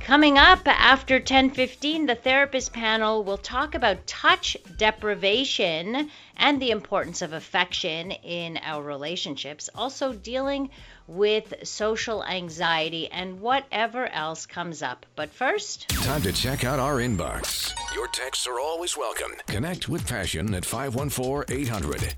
Coming up after 10:15, the therapist panel will talk about touch deprivation and the importance of affection in our relationships. Also dealing with social anxiety and whatever else comes up. But first, Time to check out our inbox. Your texts are always welcome. Connect with Passion at 514 800.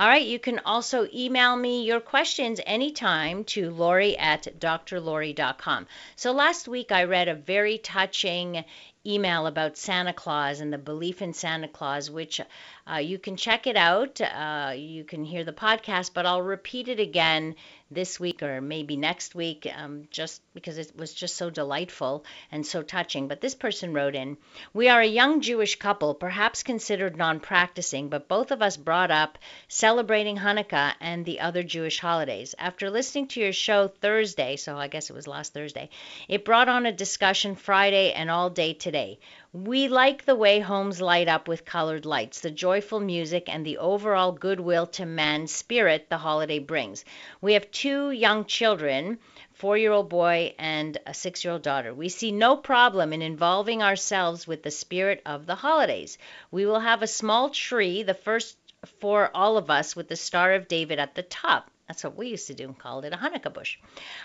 All right, you can also email me your questions anytime to Lori at drlori.com. So last week I read a very touching email about Santa Claus and the belief in Santa Claus, which uh, you can check it out. Uh, you can hear the podcast, but I'll repeat it again this week or maybe next week, um, just because it was just so delightful and so touching. But this person wrote in We are a young Jewish couple, perhaps considered non practicing, but both of us brought up celebrating Hanukkah and the other Jewish holidays. After listening to your show Thursday, so I guess it was last Thursday, it brought on a discussion Friday and all day today. We like the way homes light up with colored lights, the joyful music, and the overall goodwill to man spirit the holiday brings. We have two young children, four year old boy and a six year old daughter. We see no problem in involving ourselves with the spirit of the holidays. We will have a small tree, the first for all of us, with the Star of David at the top. That's what we used to do and called it a Hanukkah bush.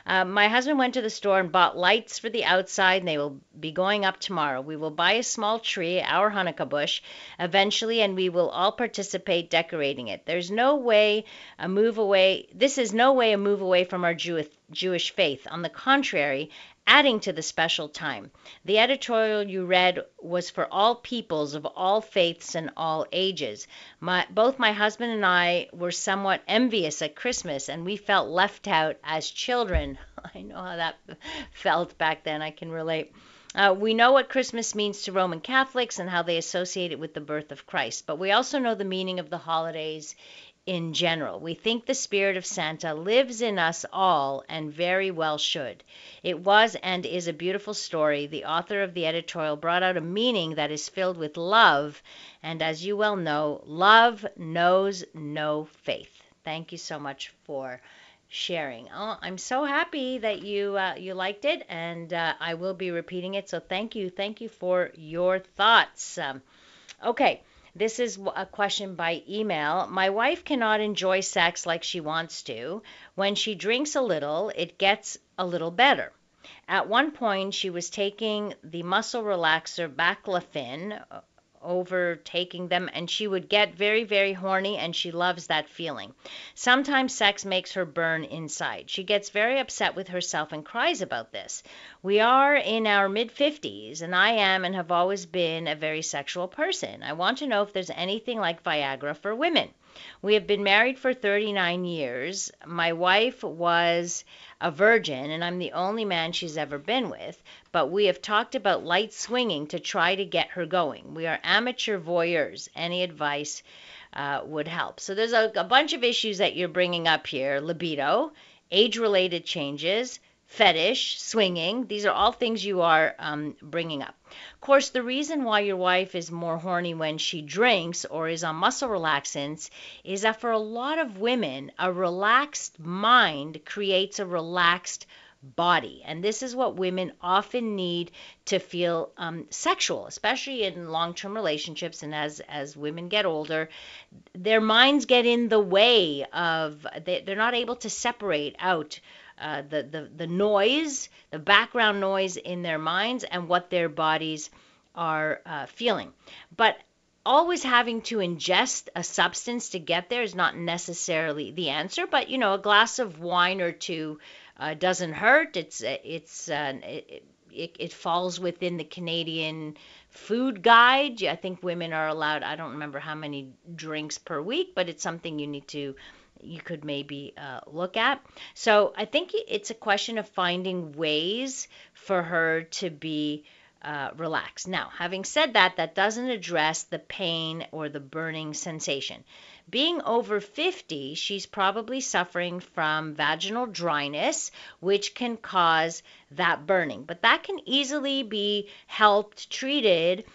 Uh, my husband went to the store and bought lights for the outside, and they will be going up tomorrow. We will buy a small tree, our Hanukkah bush, eventually, and we will all participate decorating it. There's no way a move away. This is no way a move away from our Jewish Jewish faith. On the contrary, adding to the special time. The editorial you read was for all peoples of all faiths and all ages. My, both my husband and I were somewhat envious at Christmas, and we felt left out as children. I know how that felt back then, I can relate. Uh, we know what Christmas means to Roman Catholics and how they associate it with the birth of Christ, but we also know the meaning of the holidays in general. We think the spirit of Santa lives in us all and very well should. It was and is a beautiful story. The author of the editorial brought out a meaning that is filled with love, and as you well know, love knows no faith. Thank you so much for sharing. Oh, I'm so happy that you uh, you liked it, and uh, I will be repeating it. So thank you, thank you for your thoughts. Um, okay. This is a question by email. My wife cannot enjoy sex like she wants to. When she drinks a little, it gets a little better. At one point, she was taking the muscle relaxer baclofen uh, overtaking them and she would get very very horny and she loves that feeling. Sometimes sex makes her burn inside. She gets very upset with herself and cries about this. We are in our mid 50s and i am and have always been a very sexual person. I want to know if there's anything like viagra for women we have been married for 39 years. My wife was a virgin, and I'm the only man she's ever been with, but we have talked about light swinging to try to get her going. We are amateur voyeurs. Any advice uh, would help. So there's a, a bunch of issues that you're bringing up here libido, age related changes, fetish, swinging. These are all things you are um, bringing up. Of course, the reason why your wife is more horny when she drinks or is on muscle relaxants is that for a lot of women, a relaxed mind creates a relaxed body. And this is what women often need to feel um, sexual, especially in long-term relationships. And as as women get older, their minds get in the way of they, they're not able to separate out uh, the, the, the noise, the background noise in their minds, and what their bodies are uh, feeling. But always having to ingest a substance to get there is not necessarily the answer. But you know, a glass of wine or two uh, doesn't hurt. It's it's uh, it, it, it falls within the Canadian food guide. I think women are allowed. I don't remember how many drinks per week, but it's something you need to you could maybe uh, look at. So I think it's a question of finding ways for her to be uh, relaxed. Now, having said that, that doesn't address the pain or the burning sensation Being over 50, she's probably suffering from vaginal dryness, which can cause that burning. But that can easily be helped, treated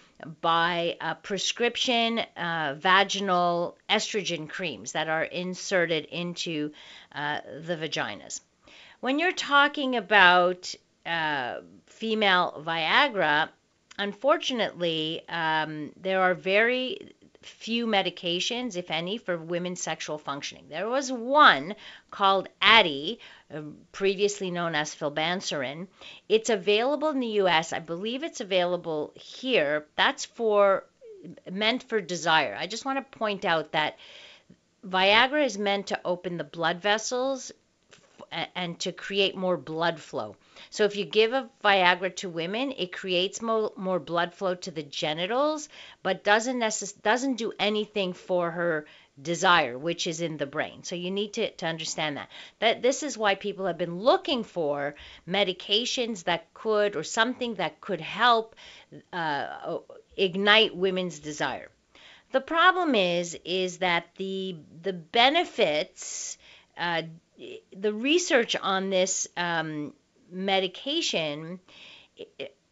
by prescription uh, vaginal estrogen creams that are inserted into uh, the vaginas. When you're talking about uh, female Viagra, unfortunately, um, there are very few medications, if any, for women's sexual functioning. There was one called Addyi, uh, previously known as Filbanserin. It's available in the US. I believe it's available here. That's for meant for desire. I just want to point out that Viagra is meant to open the blood vessels and to create more blood flow. So if you give a Viagra to women, it creates more, more blood flow to the genitals, but doesn't necess- doesn't do anything for her desire, which is in the brain. So you need to, to understand that. That this is why people have been looking for medications that could or something that could help uh, ignite women's desire. The problem is is that the the benefits uh, the research on this um, medication,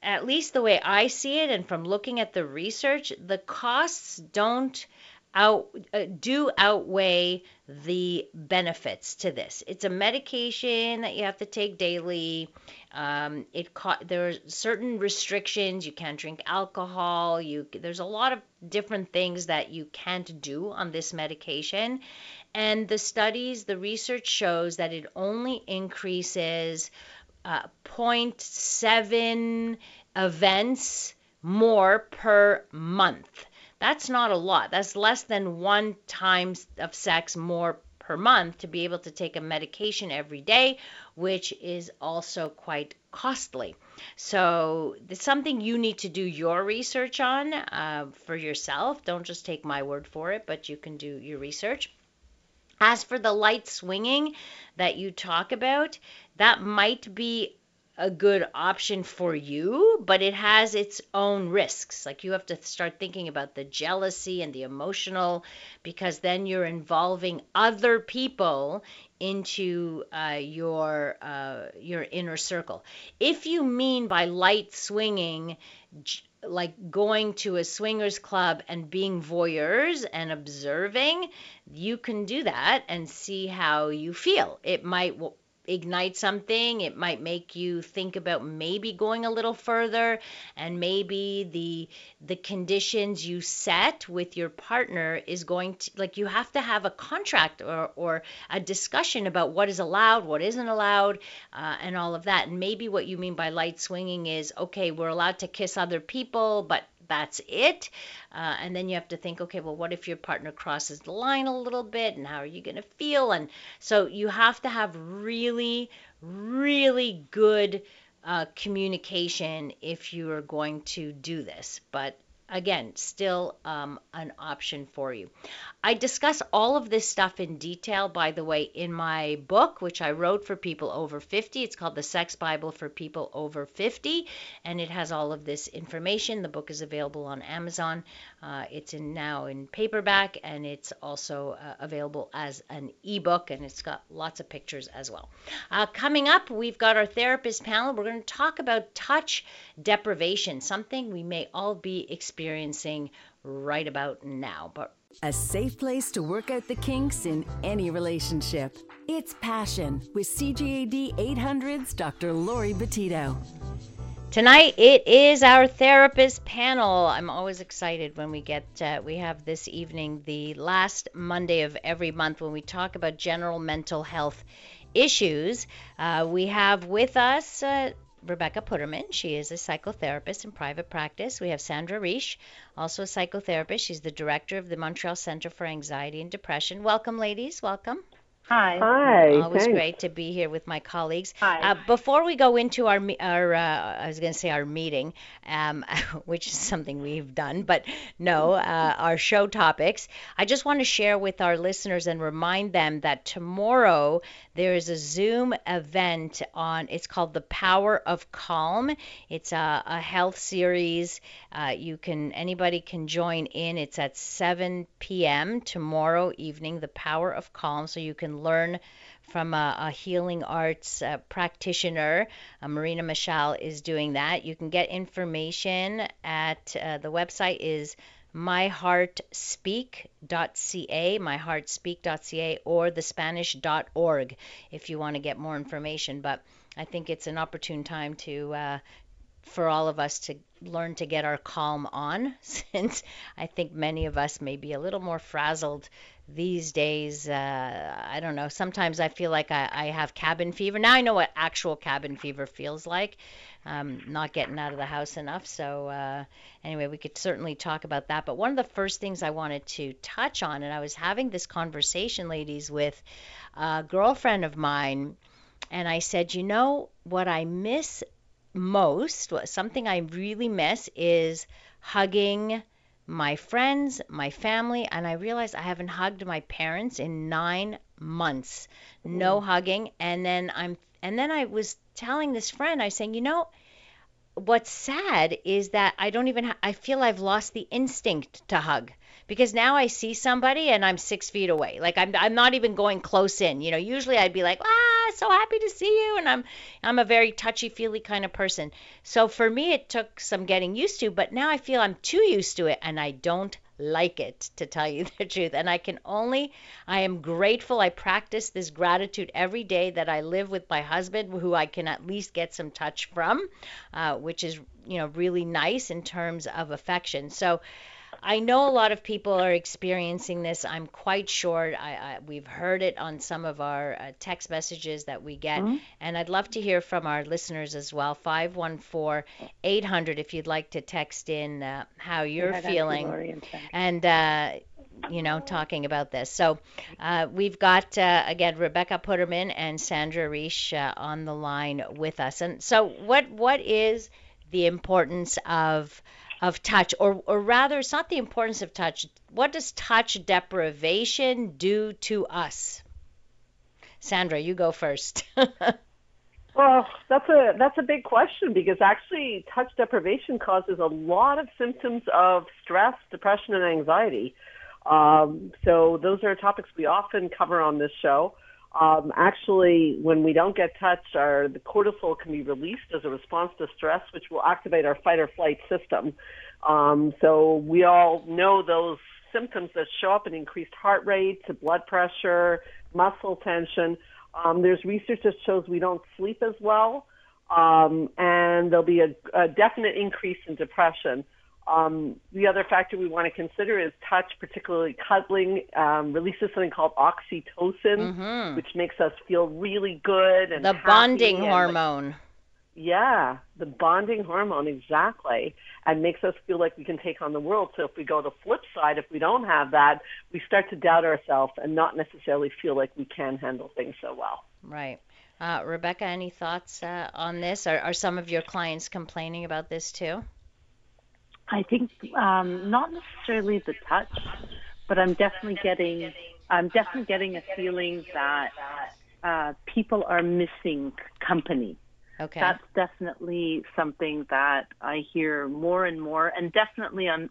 at least the way I see it, and from looking at the research, the costs don't out uh, do outweigh the benefits to this. It's a medication that you have to take daily. Um, it co- there are certain restrictions. You can't drink alcohol. You there's a lot of different things that you can't do on this medication, and the studies, the research shows that it only increases uh, 0.7 events more per month. That's not a lot. That's less than one times of sex more per month to be able to take a medication every day, which is also quite costly. So it's something you need to do your research on uh, for yourself. Don't just take my word for it, but you can do your research. As for the light swinging that you talk about, that might be a good option for you, but it has its own risks. Like you have to start thinking about the jealousy and the emotional, because then you're involving other people into uh, your uh, your inner circle. If you mean by light swinging, like going to a swingers club and being voyeurs and observing, you can do that and see how you feel. It might ignite something. It might make you think about maybe going a little further and maybe the the conditions you set with your partner is going to like you have to have a contract or or a discussion about what is allowed, what isn't allowed, uh, and all of that. And maybe what you mean by light swinging is okay, we're allowed to kiss other people, but that's it. Uh, and then you have to think, okay, well, what if your partner crosses the line a little bit and how are you going to feel? And so you have to have really, really good uh, communication if you are going to do this. But again, still um, an option for you. I discuss all of this stuff in detail, by the way, in my book, which I wrote for people over 50. It's called The Sex Bible for People Over 50, and it has all of this information. The book is available on Amazon. Uh, it's in now in paperback, and it's also uh, available as an ebook, and it's got lots of pictures as well. Uh, coming up, we've got our therapist panel. We're going to talk about touch deprivation, something we may all be experiencing right about now. But a safe place to work out the kinks in any relationship. It's Passion with CJAD 800's Dr. Lori Betito. Tonight it is our therapist panel. I'm always excited when we get uh, we have this evening the last Monday of every month when we talk about general mental health issues. Uh, we have with us uh, Rebecca Putterman. She is a psychotherapist in private practice. We have Sandra Reish, also a psychotherapist. She's the director of the Montreal Center for Anxiety and Depression. Welcome, ladies. Welcome. Hi. Hi. Always thanks. great to be here with my colleagues. Hi. Uh, before we go into our our uh, I was going to say our meeting, um, which is something we've done, but no, uh, our show topics. I just want to share with our listeners and remind them that tomorrow there is a Zoom event on. It's called the Power of Calm. It's a, a health series. Uh, you can anybody can join in. It's at 7 p.m. tomorrow evening. The Power of Calm, so you can learn from a, a healing arts uh, practitioner. Uh, Marina Michelle is doing that. You can get information at uh, the website is myheartspeak.ca, myheartspeak.ca, or thespanish.org if you want to get more information. But I think it's an opportune time to uh, for all of us to learn to get our calm on since I think many of us may be a little more frazzled these days. Uh, I don't know. Sometimes I feel like I, I have cabin fever. Now I know what actual cabin fever feels like. Um, not getting out of the house enough. So, uh, anyway, we could certainly talk about that. But one of the first things I wanted to touch on, and I was having this conversation, ladies, with a girlfriend of mine, and I said, you know, what I miss most, what- something I really miss is hugging my friends, my family, and I realized I haven't hugged my parents in nine months. No hugging. And then I'm and then I was telling this friend, I was saying, you know, what's sad is that I don't even ha- I feel I've lost the instinct to hug because now I see somebody and I'm six feet away. Like I'm I'm not even going close in. You know, usually I'd be like, ah, so happy to see you, and I'm I'm a very touchy feely kind of person. So for me, it took some getting used to, but now I feel I'm too used to it, and I don't like it to tell you the truth and i can only i am grateful i practice this gratitude every day that i live with my husband who i can at least get some touch from uh, which is you know really nice in terms of affection so I know a lot of people are experiencing this. I'm quite sure. I, I, we've heard it on some of our uh, text messages that we get, and I'd love to hear from our listeners as well. 514-800 if you'd like to text in uh, how you're Yeah, feeling and uh, you know talking about this. So uh, we've got uh, again Rebecca Putterman and Sandra Reish uh, on the line with us. And so what what is the importance of of touch, or or rather, it's not the importance of touch. What does touch deprivation do to us? Sandra, you go first. Well, that's a that's a big question because actually touch deprivation causes a lot of symptoms of stress, depression, and anxiety. Um, so those are topics we often cover on this show. Um, actually, when we don't get touched, our the cortisol can be released as a response to stress, which will activate our fight or flight system. Um, so we all know those symptoms that show up in increased heart rate, to blood pressure, muscle tension. Um, there's research that shows we don't sleep as well, um, and there'll be a, a definite increase in depression. Um, the other factor we want to consider is touch, particularly cuddling, um, releases something called oxytocin, which makes us feel really good and the bonding and- hormone. yeah, the bonding hormone, exactly, and makes us feel like we can take on the world. So if we go the flip side, if we don't have that, we start to doubt ourselves and not necessarily feel like we can handle things so well. Right. Uh, Rebecca, any thoughts uh, on this? Are, are some of your clients complaining about this too? I think um, not necessarily the touch, but I'm definitely getting I'm definitely getting a feeling that uh, people are missing company. Okay. That's definitely something that I hear more and more, and definitely on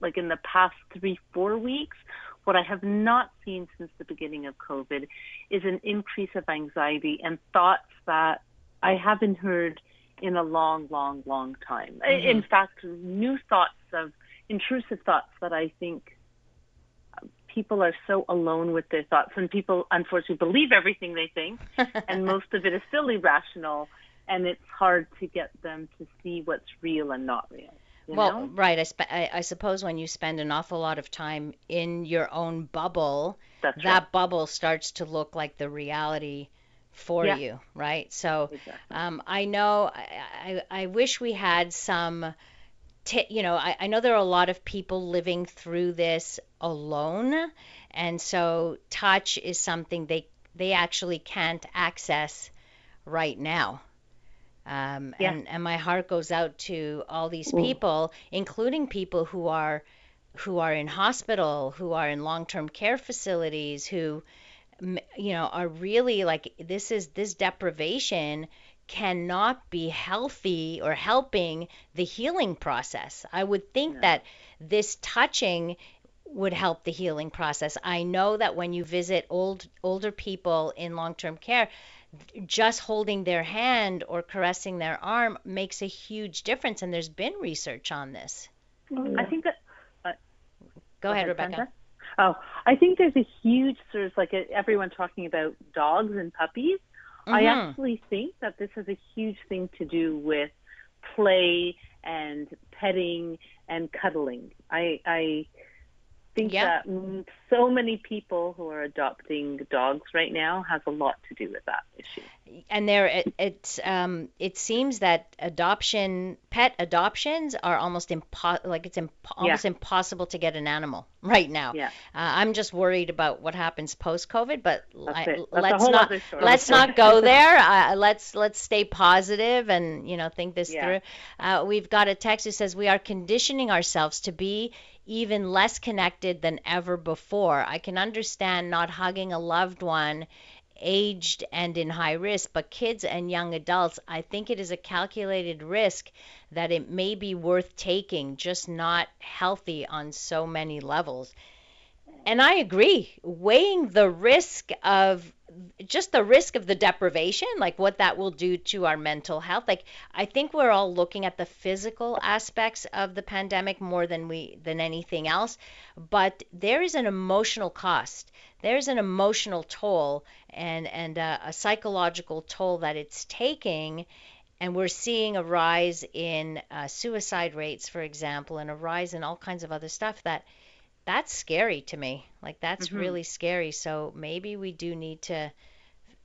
like in the past three four weeks. What I have not seen since the beginning of COVID is an increase of anxiety and thoughts that I haven't heard in a long, long, long time. I- In mm-hmm. fact, new thoughts of intrusive thoughts that I think people are so alone with their thoughts, and people unfortunately believe everything they think, and most of it is still irrational, and it's hard to get them to see what's real and not real. You well, know? right. I, spe- I, I suppose when you spend an awful lot of time in your own bubble, That's that right. bubble starts to look like the reality for Yeah. you, right? So Exactly. um, I know I, I, I wish we had some. T- you know, I, I know there are a lot of people living through this alone, and so touch is something they they actually can't access right now. Um, Yeah. and, and my heart goes out to all these people, including people who are who are in hospital, who are in long-term care facilities, who you know are really like this is this deprivation cannot be healthy or helping the healing process. I would think that this touching would help the healing process. I know that when you visit old older people in long-term care, just holding their hand or caressing their arm makes a huge difference and there's been research on this. Oh, I think that uh, Go ahead, ahead, Rebecca. Sandra. Oh, I think there's a huge sort of like everyone talking about dogs and puppies. I Mhm. actually think that this has a huge thing to do with play and petting and cuddling. I I think Yeah. that so many people who are adopting dogs right now has a lot to do with that issue. and there it, it's um it seems that adoption pet adoptions are almost impo- like it's imp- almost impossible to get an animal right now Yeah. uh, i'm just worried about what happens post covid but I, it. That's a let's not let's not go there uh, let's let's stay positive and you know think this Yeah. through uh, we've got a text who says we are conditioning ourselves to be even less connected than ever before i can understand not hugging a loved one aged and in high risk, but kids and young adults, I think it is a calculated risk that it may be worth taking, just not healthy on so many levels. And I agree, weighing the risk of just the risk of the deprivation, like what that will do to our mental health. Like I think we're all looking at the physical aspects of the pandemic more than we than anything else, but there is an emotional cost. There's an emotional toll and and a, a psychological toll that it's taking and we're seeing a rise in uh, suicide rates, for example, and a rise in all kinds of other stuff that that's scary to me. Like that's mm-hmm. really scary. So maybe we do need to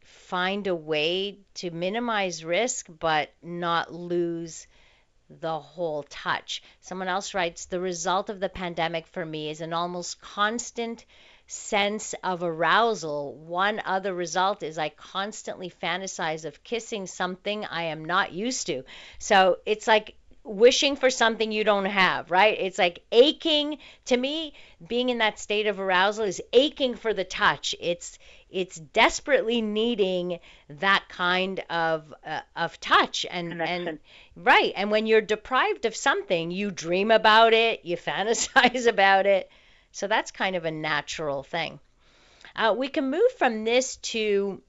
find a way to minimize risk but not lose the whole touch. Someone else writes the result of the pandemic for me is an almost constant sense of arousal. One other result is I constantly fantasize of kissing something I am not used to. So it's like wishing for something you don't have, right? It's like aching to me being in that state of arousal is aching for the touch. It's it's desperately needing that kind of uh, of touch and and right. And when you're deprived of something, you dream about it, you fantasize about it. So that's kind of a natural thing. Uh, we can move from this to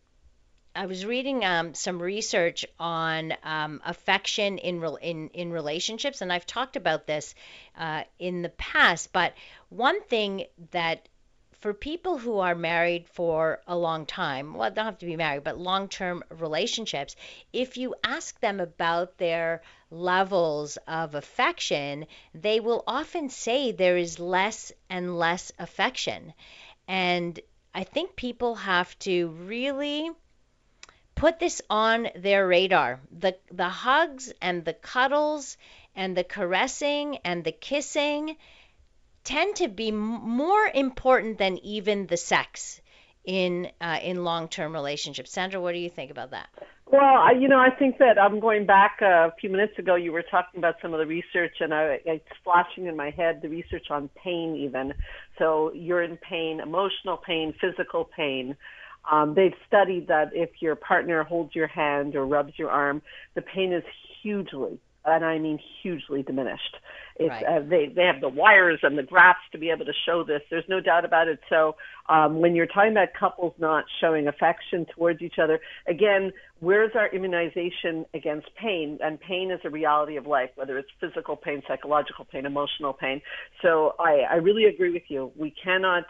I was reading um, some research on um, affection in, rel in in relationships, and I've talked about this uh, in the past. But one thing that for people who are married for a long time, well, don't have to be married, but long-term relationships, if you ask them about their levels of affection, they will often say there is less and less affection, and I think people have to really put this on their radar. The the hugs and the cuddles and the caressing and the kissing tend to be more important than even the sex in uh, in long-term relationships. Sandra, what do you think about that? Well, I, you know, I think that I'm going back a few minutes ago. You were talking about some of the research, and I, it's flashing in my head the research on pain, even. So you're in pain, emotional pain, physical pain. Um, they've studied that if your partner holds your hand or rubs your arm, the pain is hugely, and I mean hugely diminished. It's, Right. uh, they they have the wires and the graphs to be able to show this. There's no doubt about it. So um, when you're talking about couples not showing affection towards each other, again, where's our immunization against pain? And pain is a reality of life, whether it's physical pain, psychological pain, emotional pain. So I, I really agree with you. We cannot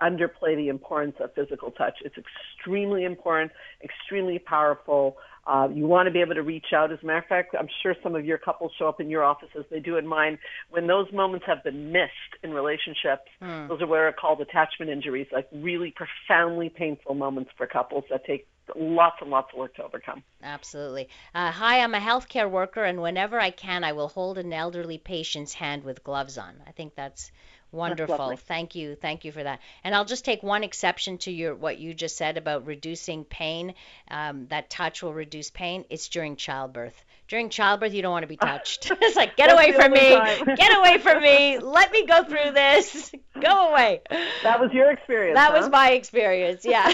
underplay the importance of physical touch. It's extremely important, extremely powerful. Uh, you want to be able to reach out. As a matter of fact, I'm sure some of your couples show up in your offices. They do in mine. When those moments have been missed in relationships, those are what are called attachment injuries, like really profoundly painful moments for couples that take lots and lots of work to overcome. Absolutely. Uh, hi, I'm a healthcare worker, and whenever I can, I will hold an elderly patient's hand with gloves on. I think that's Wonderful. Thank you. Thank you for that. And I'll just take one exception to your what you just said about reducing pain. Um, that touch will reduce pain. It's during childbirth. During childbirth, you don't want to be touched. it's like get away from me. get away from me. Let me go through this. Go away. That was your experience. That huh? was my experience. Yeah.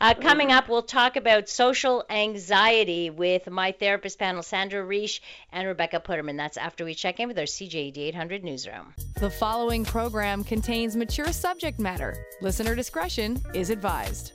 uh, coming up, we'll talk about social anxiety with my therapist panel, Sandra Reish and Rebecca Putterman. That's after we check in with our CJAD 800 newsroom. The following program contains mature subject matter. Listener discretion is advised.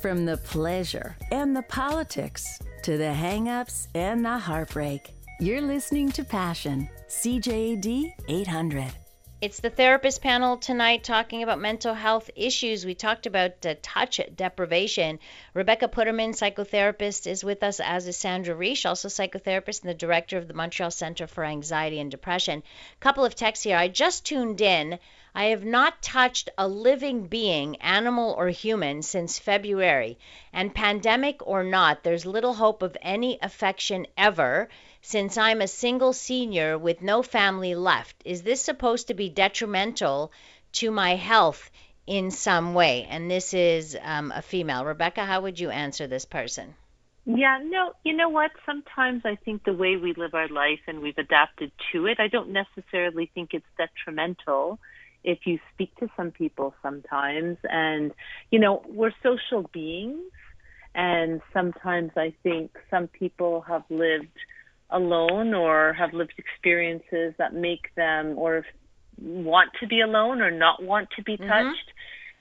From the pleasure and the politics to the hang-ups and the heartbreak, you're listening to Passion, CJAD 800. It's the therapist panel tonight talking about mental health issues. We talked about touch deprivation. Rebecca Putterman, psychotherapist, is with us, as is Sandra Reish, also psychotherapist and the director of the Montreal Center for Anxiety and Depression. Couple of texts here. I just tuned in. I have not touched a living being, animal or human, since February. And pandemic or not, there's little hope of any affection ever since I'm a single senior with no family left. Is this supposed to be detrimental to my health in some way? And this is um, a female. Rebecca, how would you answer this person? Yeah, no, you know what? Sometimes I think the way we live our life and we've adapted to it, I don't necessarily think it's detrimental if you speak to some people sometimes. And, you know, we're social beings. And sometimes I think some people have lived alone or have lived experiences that make them or want to be alone or not want to be mm-hmm. touched.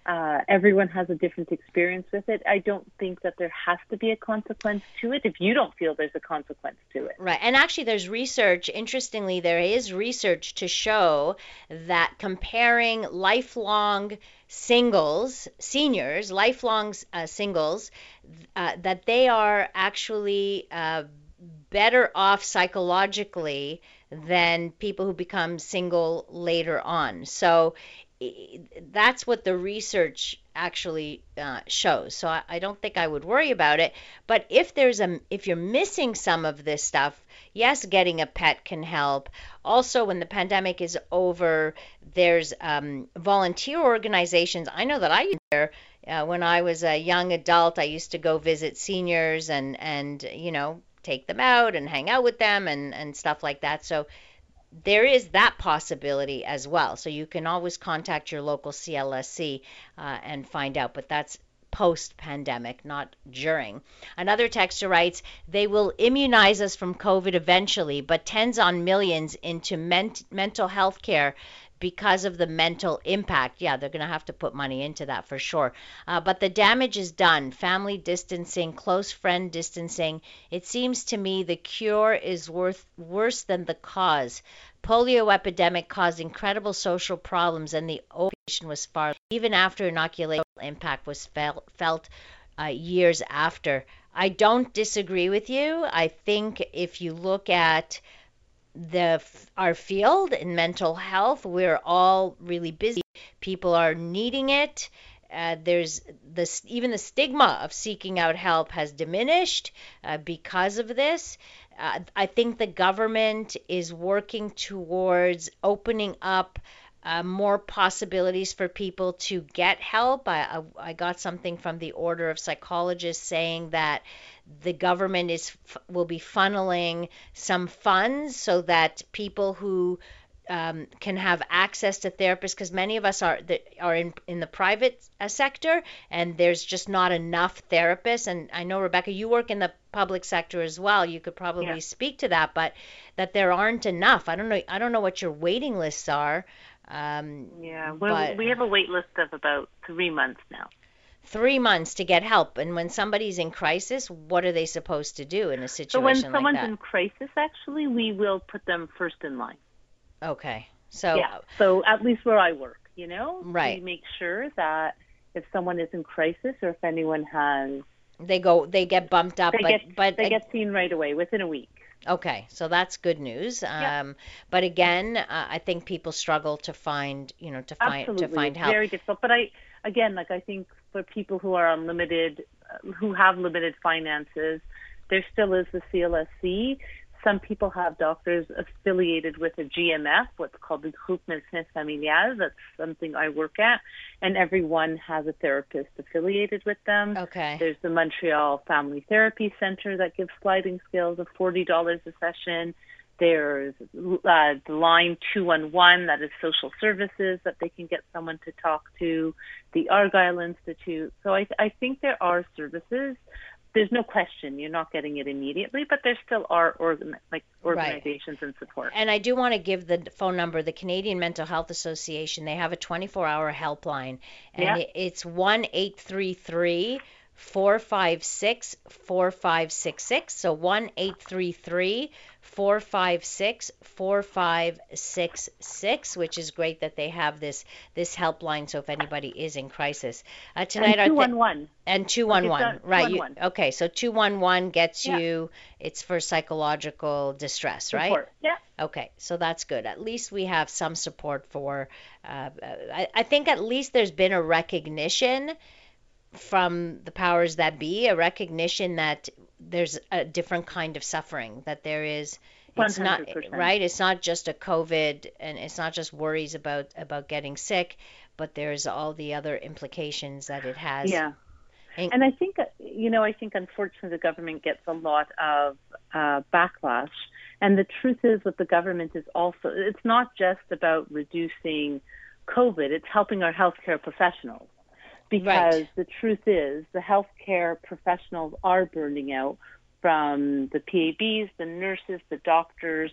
Uh, everyone has a different experience with it. I don't think that there has to be a consequence to it if you don't feel there's a consequence to it. Right. And actually, there's research, interestingly, there is research to show that comparing lifelong singles, seniors, lifelong uh, singles, uh, that they are actually uh, better off psychologically than people who become single later on. So that's what the research actually uh, shows. So I, I, don't think I would worry about it. But if there's a if you're missing some of this stuff, yes, getting a pet can help. Also, when the pandemic is over, there's um, volunteer organizations. I know that I there. Uh, when I was a young adult, I used to go visit seniors and and you know take them out and hang out with them and, and stuff like that. So there is that possibility as well. So you can always contact your local CLSC uh, and find out, but that's post pandemic, not during. Another texter writes, they will immunize us from COVID eventually, but tens on millions into ment- mental health care because of the mental impact. Yeah, they're going to have to put money into that for sure. Uh, but the damage is done. Family distancing, close friend distancing. It seems to me the cure is worth worse than the cause. Polio epidemic caused incredible social problems, and the operation was far. Even after inoculation, impact was felt, felt uh, years after. I don't disagree with you. I think if you look at the our field in mental health we're all really busy. People are needing it. Uh, there's this even the stigma of seeking out help has diminished uh, because of this. Uh, i think the government is working towards opening up uh, more possibilities for people to get help. I, I, I, got something from the Order of Psychologists saying that the government is will be funneling some funds so that people who um, can have access to therapists because many of us are are in in the private uh, sector and there's just not enough therapists and I know Rebecca you work in the public sector as well you could probably yeah. speak to that but that there aren't enough I don't know I don't know what your waiting lists are um, yeah well we have a wait list of about three months now three months to get help. And when somebody's in crisis, what are they supposed to do in a situation like that? So when someone's in crisis, actually, we will put them first in line. Okay. So yeah. So at least where I work, you know, right. We make sure that if someone is in crisis or if anyone has, they go, they get bumped up, they but get, but they get seen right away within a week. Okay, so that's good news. Yeah. Um, but again, uh, I think people struggle to find, you know, to find Absolutely. to find help. Very difficult. But I, again, like I think for people who are on limited, uh, who have limited finances, there still is the CLSC. Some people have doctors affiliated with a GMF, what's called the Groupe Médecins Familial. That's something I work at, and everyone has a therapist affiliated with them. Okay. There's the Montreal Family Therapy Center that gives sliding scales of forty dollars a session. There's uh, the line 211 that is social services that they can get someone to talk to, the Argyle Institute. So I, I think there are services there's no question you're not getting it immediately, but there still are organ- like organizations right. and support. And I do want to give the phone number, the Canadian Mental Health Association. They have a 24-hour helpline, and yeah. it's one eight three three 456 4566. So 1 833 456 4566, which is great that they have this this helpline. So if anybody is in crisis uh, tonight, and 211 and 211, right? You, okay, so 211 gets yeah. you. It's for psychological distress, right? Support. Yeah. Okay, so that's good. At least we have some support for. Uh, I, I think at least there's been a recognition from the powers that be a recognition that there's a different kind of suffering that there is it's 100%. not right? It's not just a covid and it's not just worries about about getting sick but there's all the other implications that it has. Yeah. And, and i think you know i think unfortunately the government gets a lot of uh, backlash. And the truth is what the government is also it's not just about reducing covid it's helping our healthcare professionals because right. the truth is the healthcare professionals are burning out from the PABs, the nurses, the doctors.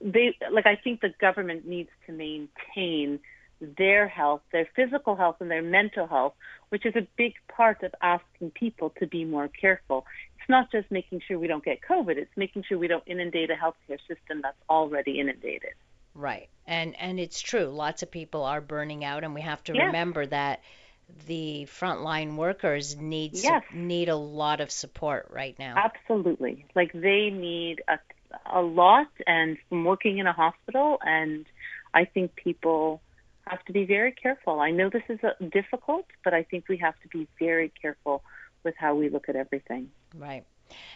They like I think the government needs to maintain their health, their physical health and their mental health, which is a big part of asking people to be more careful. It's not just making sure we don't get COVID, it's making sure we don't inundate a healthcare system that's already inundated. Right. And and it's true. Lots of people are burning out and we have to Yeah. remember that the frontline workers need su- need a lot of support right now. Absolutely. Like they need a, a lot and from working in a hospital and I think people have to be very careful. I know this is uh difficult, but I think we have to be very careful with how we look at everything. Right.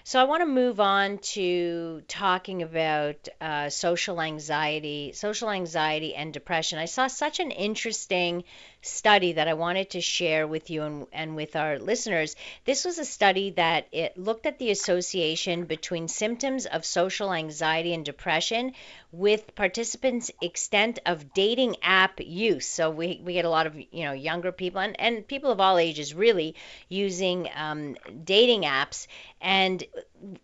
So I want to move on to talking about uh, social anxiety, social anxiety and depression. I saw such an interesting study that I wanted to share with you and, and with our listeners. This was a study that it looked at the association between symptoms of social anxiety and depression with participants' extent of dating app use. So we, we get a lot of you know younger people and, and people of all ages really using um, dating apps and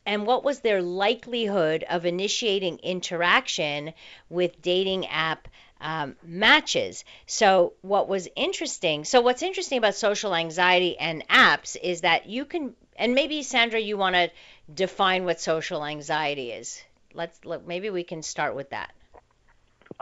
and what was their likelihood of initiating interaction with dating app um, matches. So, what was interesting, so what's interesting about social anxiety and apps is that you can, and maybe Sandra, you want to define what social anxiety is. Let's look, maybe we can start with that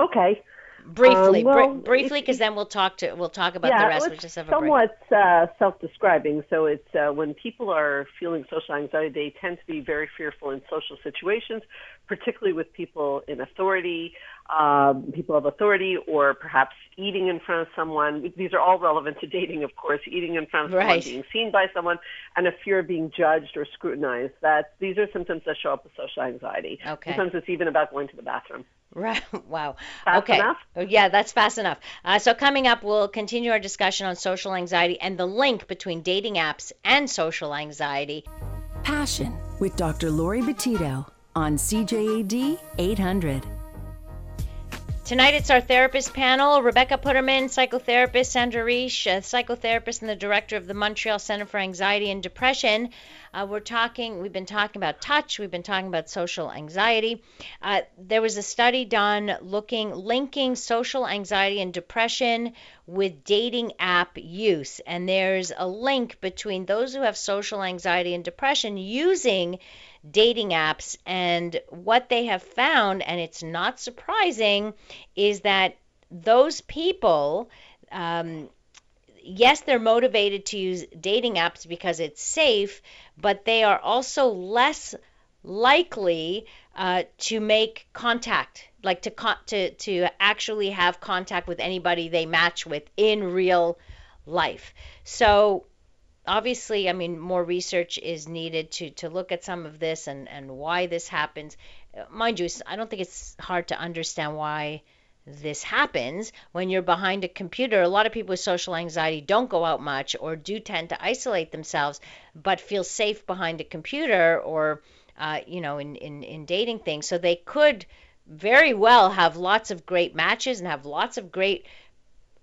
Okay. Briefly, Um, well, bri- briefly, because then we'll talk to we'll talk about yeah, the rest. it's We'll just have break. somewhat uh, self-describing. So it's uh, when people are feeling social anxiety, they tend to be very fearful in social situations, particularly with people in authority, um, people of authority, or perhaps eating in front of someone. These are all relevant to dating, of course. Eating in front of someone, being seen by someone, and a fear of being judged or scrutinized. That these are symptoms that show up with social anxiety. Okay. Sometimes it's even about going to the bathroom. Right. Wow. Fast okay. enough? Oh, Yeah, that's fast enough. Uh, so coming up, we'll continue our discussion on social anxiety and the link between dating apps and social anxiety. Passion with Dr. Lori Betito on CJAD 800. Tonight it's our therapist panel. Rebecca Putterman, psychotherapist, Sandra Reish, uh, psychotherapist and the director of the Montreal Center for Anxiety and Depression. Uh, we're talking, we've been talking about touch, we've been talking about social anxiety. Uh, there was a study done looking, linking social anxiety and depression with dating app use. And there's a link between those who have social anxiety and depression using dating apps and what they have found and it's not surprising is that those people um, yes they're motivated to use dating apps because it's safe but they are also less likely uh, to make contact like to con- to to actually have contact with anybody they match with in real life. So obviously, I mean, more research is needed to, to look at some of this and, and why this happens. mind you, I don't think it's hard to understand why this happens when you're behind a computer. A lot of people with social anxiety don't go out much or do tend to isolate themselves, but feel safe behind a computer or, uh, you know, in, in, in dating things. So they could very well have lots of great matches and have lots of great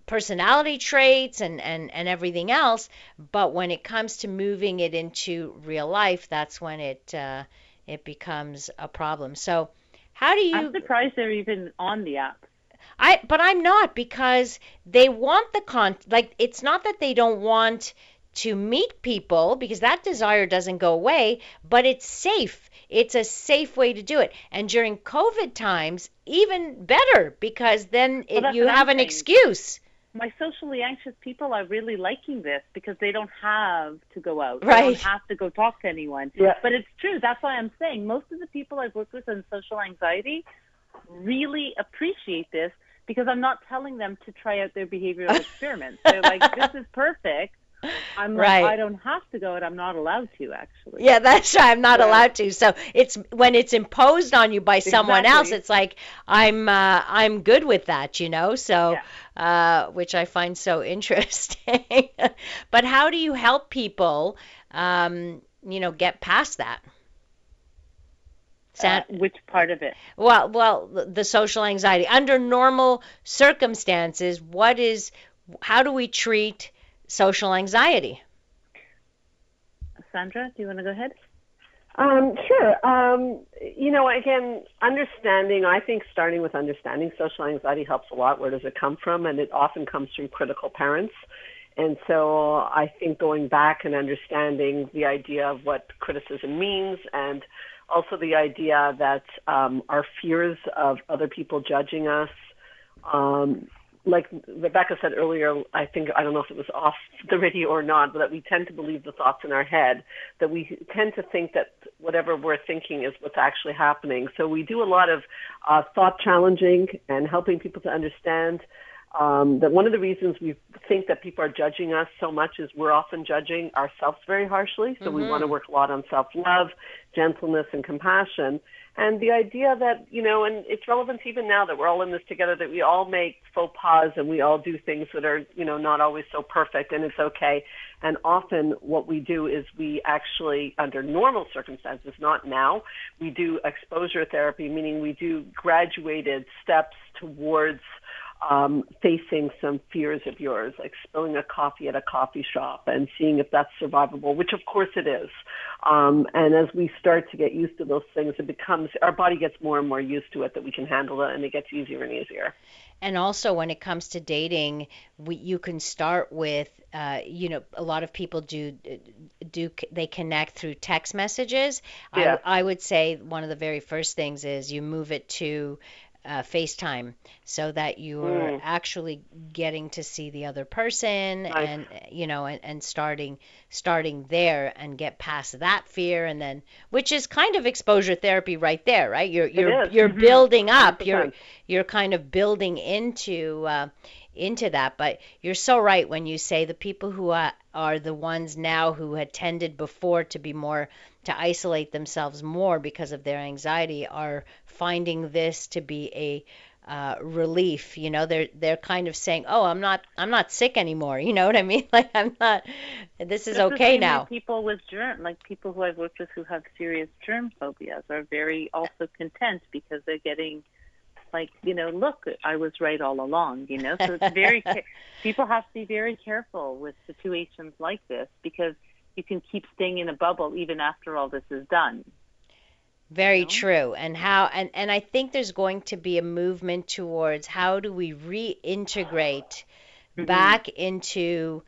personality traits and, and, and everything else. But when it comes to moving it into real life, that's when it uh, it becomes a problem. So how do you? I'm surprised they're even on the app. I but I'm not because they want the con like it's not that they don't want to meet people because that desire doesn't go away, but it's safe. It's a safe way to do it. And during COVID times, even better because then it, well, you have an saying. excuse. My socially anxious people are really liking this because they don't have to go out. Right. They don't have to go talk to anyone. Yeah. But it's true. That's why I'm saying most of the people I've worked with in social anxiety really appreciate this because I'm not telling them to try out their behavioral experiments. They're like, this is perfect. I'm right. like, I don't have to go, and I'm not allowed to actually. Yeah, that's right. I'm not allowed to. So it's when it's imposed on you by someone exactly. else, it's like I'm uh, I'm good with that, you know. So, yeah. uh, which I find so interesting. but how do you help people, um, you know, get past that? Uh, which part of it? Well, well, the social anxiety under normal circumstances. What is? How do we treat social anxiety? Sandra, do you want to go ahead? Um, sure. Um, you know, again, understanding, I think starting with understanding social anxiety helps a lot. Where does it come from? And it often comes from critical parents. And so I think going back and understanding the idea of what criticism means and also the idea that um, our fears of other people judging us, um, like Rebecca said earlier, I think I don't know if it was off the radio or not, but that we tend to believe the thoughts in our head. That we tend to think that whatever we're thinking is what's actually happening. So we do a lot of uh, thought challenging and helping people to understand um, that one of the reasons we think that people are judging us so much is we're often judging ourselves very harshly. So mm-hmm. we want to work a lot on self-love, gentleness, and compassion. And the idea that, you know, and it's relevant even now that we're all in this together, that we all make faux pas and we all do things that are, you know, not always so perfect and it's okay. And often what we do is we actually, under normal circumstances, not now, we do exposure therapy, meaning we do graduated steps towards um, facing some fears of yours, like spilling a coffee at a coffee shop and seeing if that's survivable, which of course it is. Um, and as we start to get used to those things, it becomes, our body gets more and more used to it that we can handle it and it gets easier and easier. And also, when it comes to dating, we, you can start with, uh, you know, a lot of people do do they connect through text messages. Yeah. I, I would say one of the very first things is you move it to uh, FaceTime so that you are mm. actually getting to see the other person nice. and you know and, and starting starting there and get past that fear and then which is kind of exposure therapy right there right you're you're you're mm-hmm. building up 100%. you're you're kind of building into uh, into that but you're so right when you say the people who are, are the ones now who had tended before to be more to isolate themselves more because of their anxiety are finding this to be a uh, relief. You know, they're they're kind of saying, "Oh, I'm not I'm not sick anymore." You know what I mean? Like I'm not. This is okay now. People with germ, like people who I've worked with who have serious germ phobias, are very also content because they're getting, like you know, look, I was right all along. You know, so it's very people have to be very careful with situations like this because you can keep staying in a bubble even after all this is done. Very you know? true. And how and and I think there's going to be a movement towards how do we reintegrate mm-hmm. back into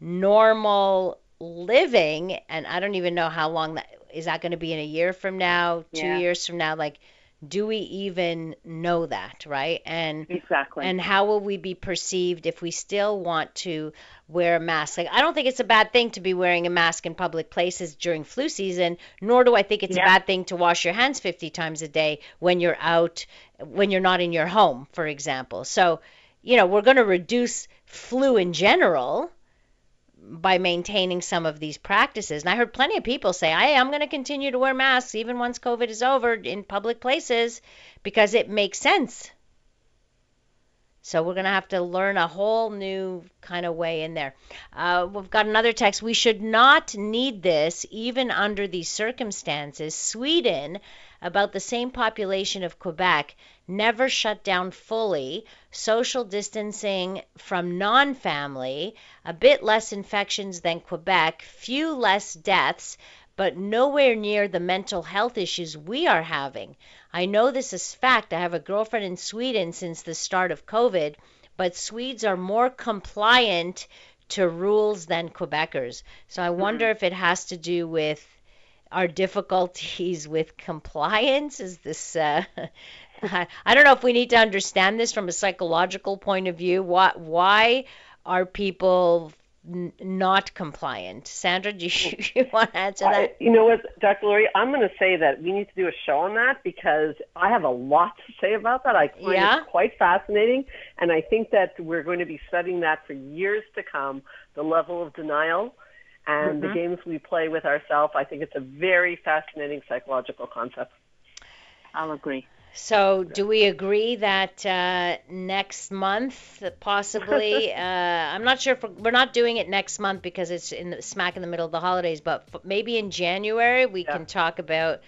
normal living and I don't even know how long that is that going to be in a year from now, 2 yeah. years from now like do we even know that, right? And exactly. And how will we be perceived if we still want to wear a mask? Like I don't think it's a bad thing to be wearing a mask in public places during flu season, nor do I think it's yeah. a bad thing to wash your hands 50 times a day when you're out when you're not in your home, for example. So, you know, we're going to reduce flu in general, by maintaining some of these practices. And I heard plenty of people say, "I am going to continue to wear masks even once COVID is over in public places because it makes sense." So we're going to have to learn a whole new kind of way in there. Uh, we've got another text. We should not need this even under these circumstances. Sweden, about the same population of Quebec, never shut down fully. Social distancing from non family, a bit less infections than Quebec, few less deaths, but nowhere near the mental health issues we are having. I know this is fact. I have a girlfriend in Sweden since the start of COVID, but Swedes are more compliant to rules than Quebecers. So I wonder mm-hmm. if it has to do with our difficulties with compliance. Is this? Uh, I don't know if we need to understand this from a psychological point of view. What? Why are people n- not compliant. Sandra, do you, you want to answer that? I, you know what, Dr. Laurie, I'm going to say that we need to do a show on that because I have a lot to say about that. I find yeah? it quite fascinating, and I think that we're going to be studying that for years to come. The level of denial and mm-hmm. the games we play with ourselves. I think it's a very fascinating psychological concept. I'll agree. So, do we agree that uh, next month, possibly? uh, I'm not sure if we're, we're, not doing it next month because it's in the, smack in the middle of the holidays, but f- maybe in January we yeah. can talk about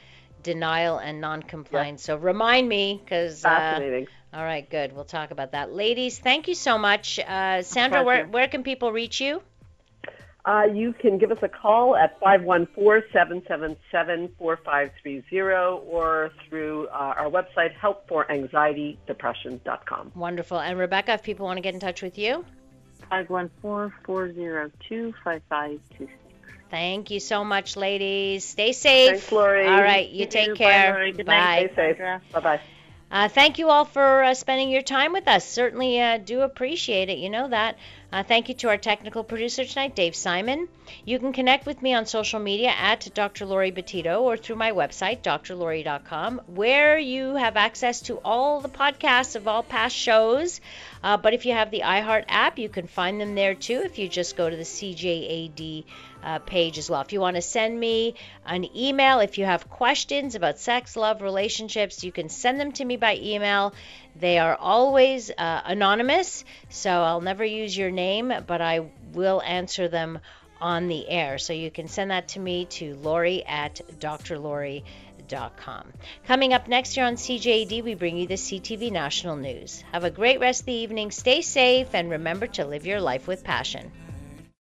denial and non-compliance. Yeah. So remind me because. Uh, Fascinating. Uh, all right, good. We'll talk about that, ladies. Thank you so much, uh, Sandra. Where where can people reach you? Uh, you can give us a call at 514-777-4530 or through uh, our website, helpforanxietydepression.com. Wonderful. And Rebecca, if people want to get in touch with you? 514-402-5526. Thank you so much, ladies. Stay safe. Thanks, Laurie. All right, you take care. Bye. Good Bye. Stay safe. Bye-bye. Uh, thank you all for uh, spending your time with us. Certainly uh, do appreciate it. You know that. Uh, thank you to our technical producer tonight, Dave Simon. You can connect with me on social media at Dr. Laurie Betito or through my website, drlori.com, where you have access to all the podcasts of all past shows. Uh, but if you have the iHeart app, you can find them there too if you just go to the CJAD uh, page as well. If you want to send me an email, if you have questions about sex, love, relationships, you can send them to me by email. They are always uh, anonymous, so I'll never use your name, but I will answer them on the air. So you can send that to me to Lori at drlori.com. Coming up next year on CJAD, we bring you the CTV National News. Have a great rest of the evening, stay safe, and remember to live your life with passion.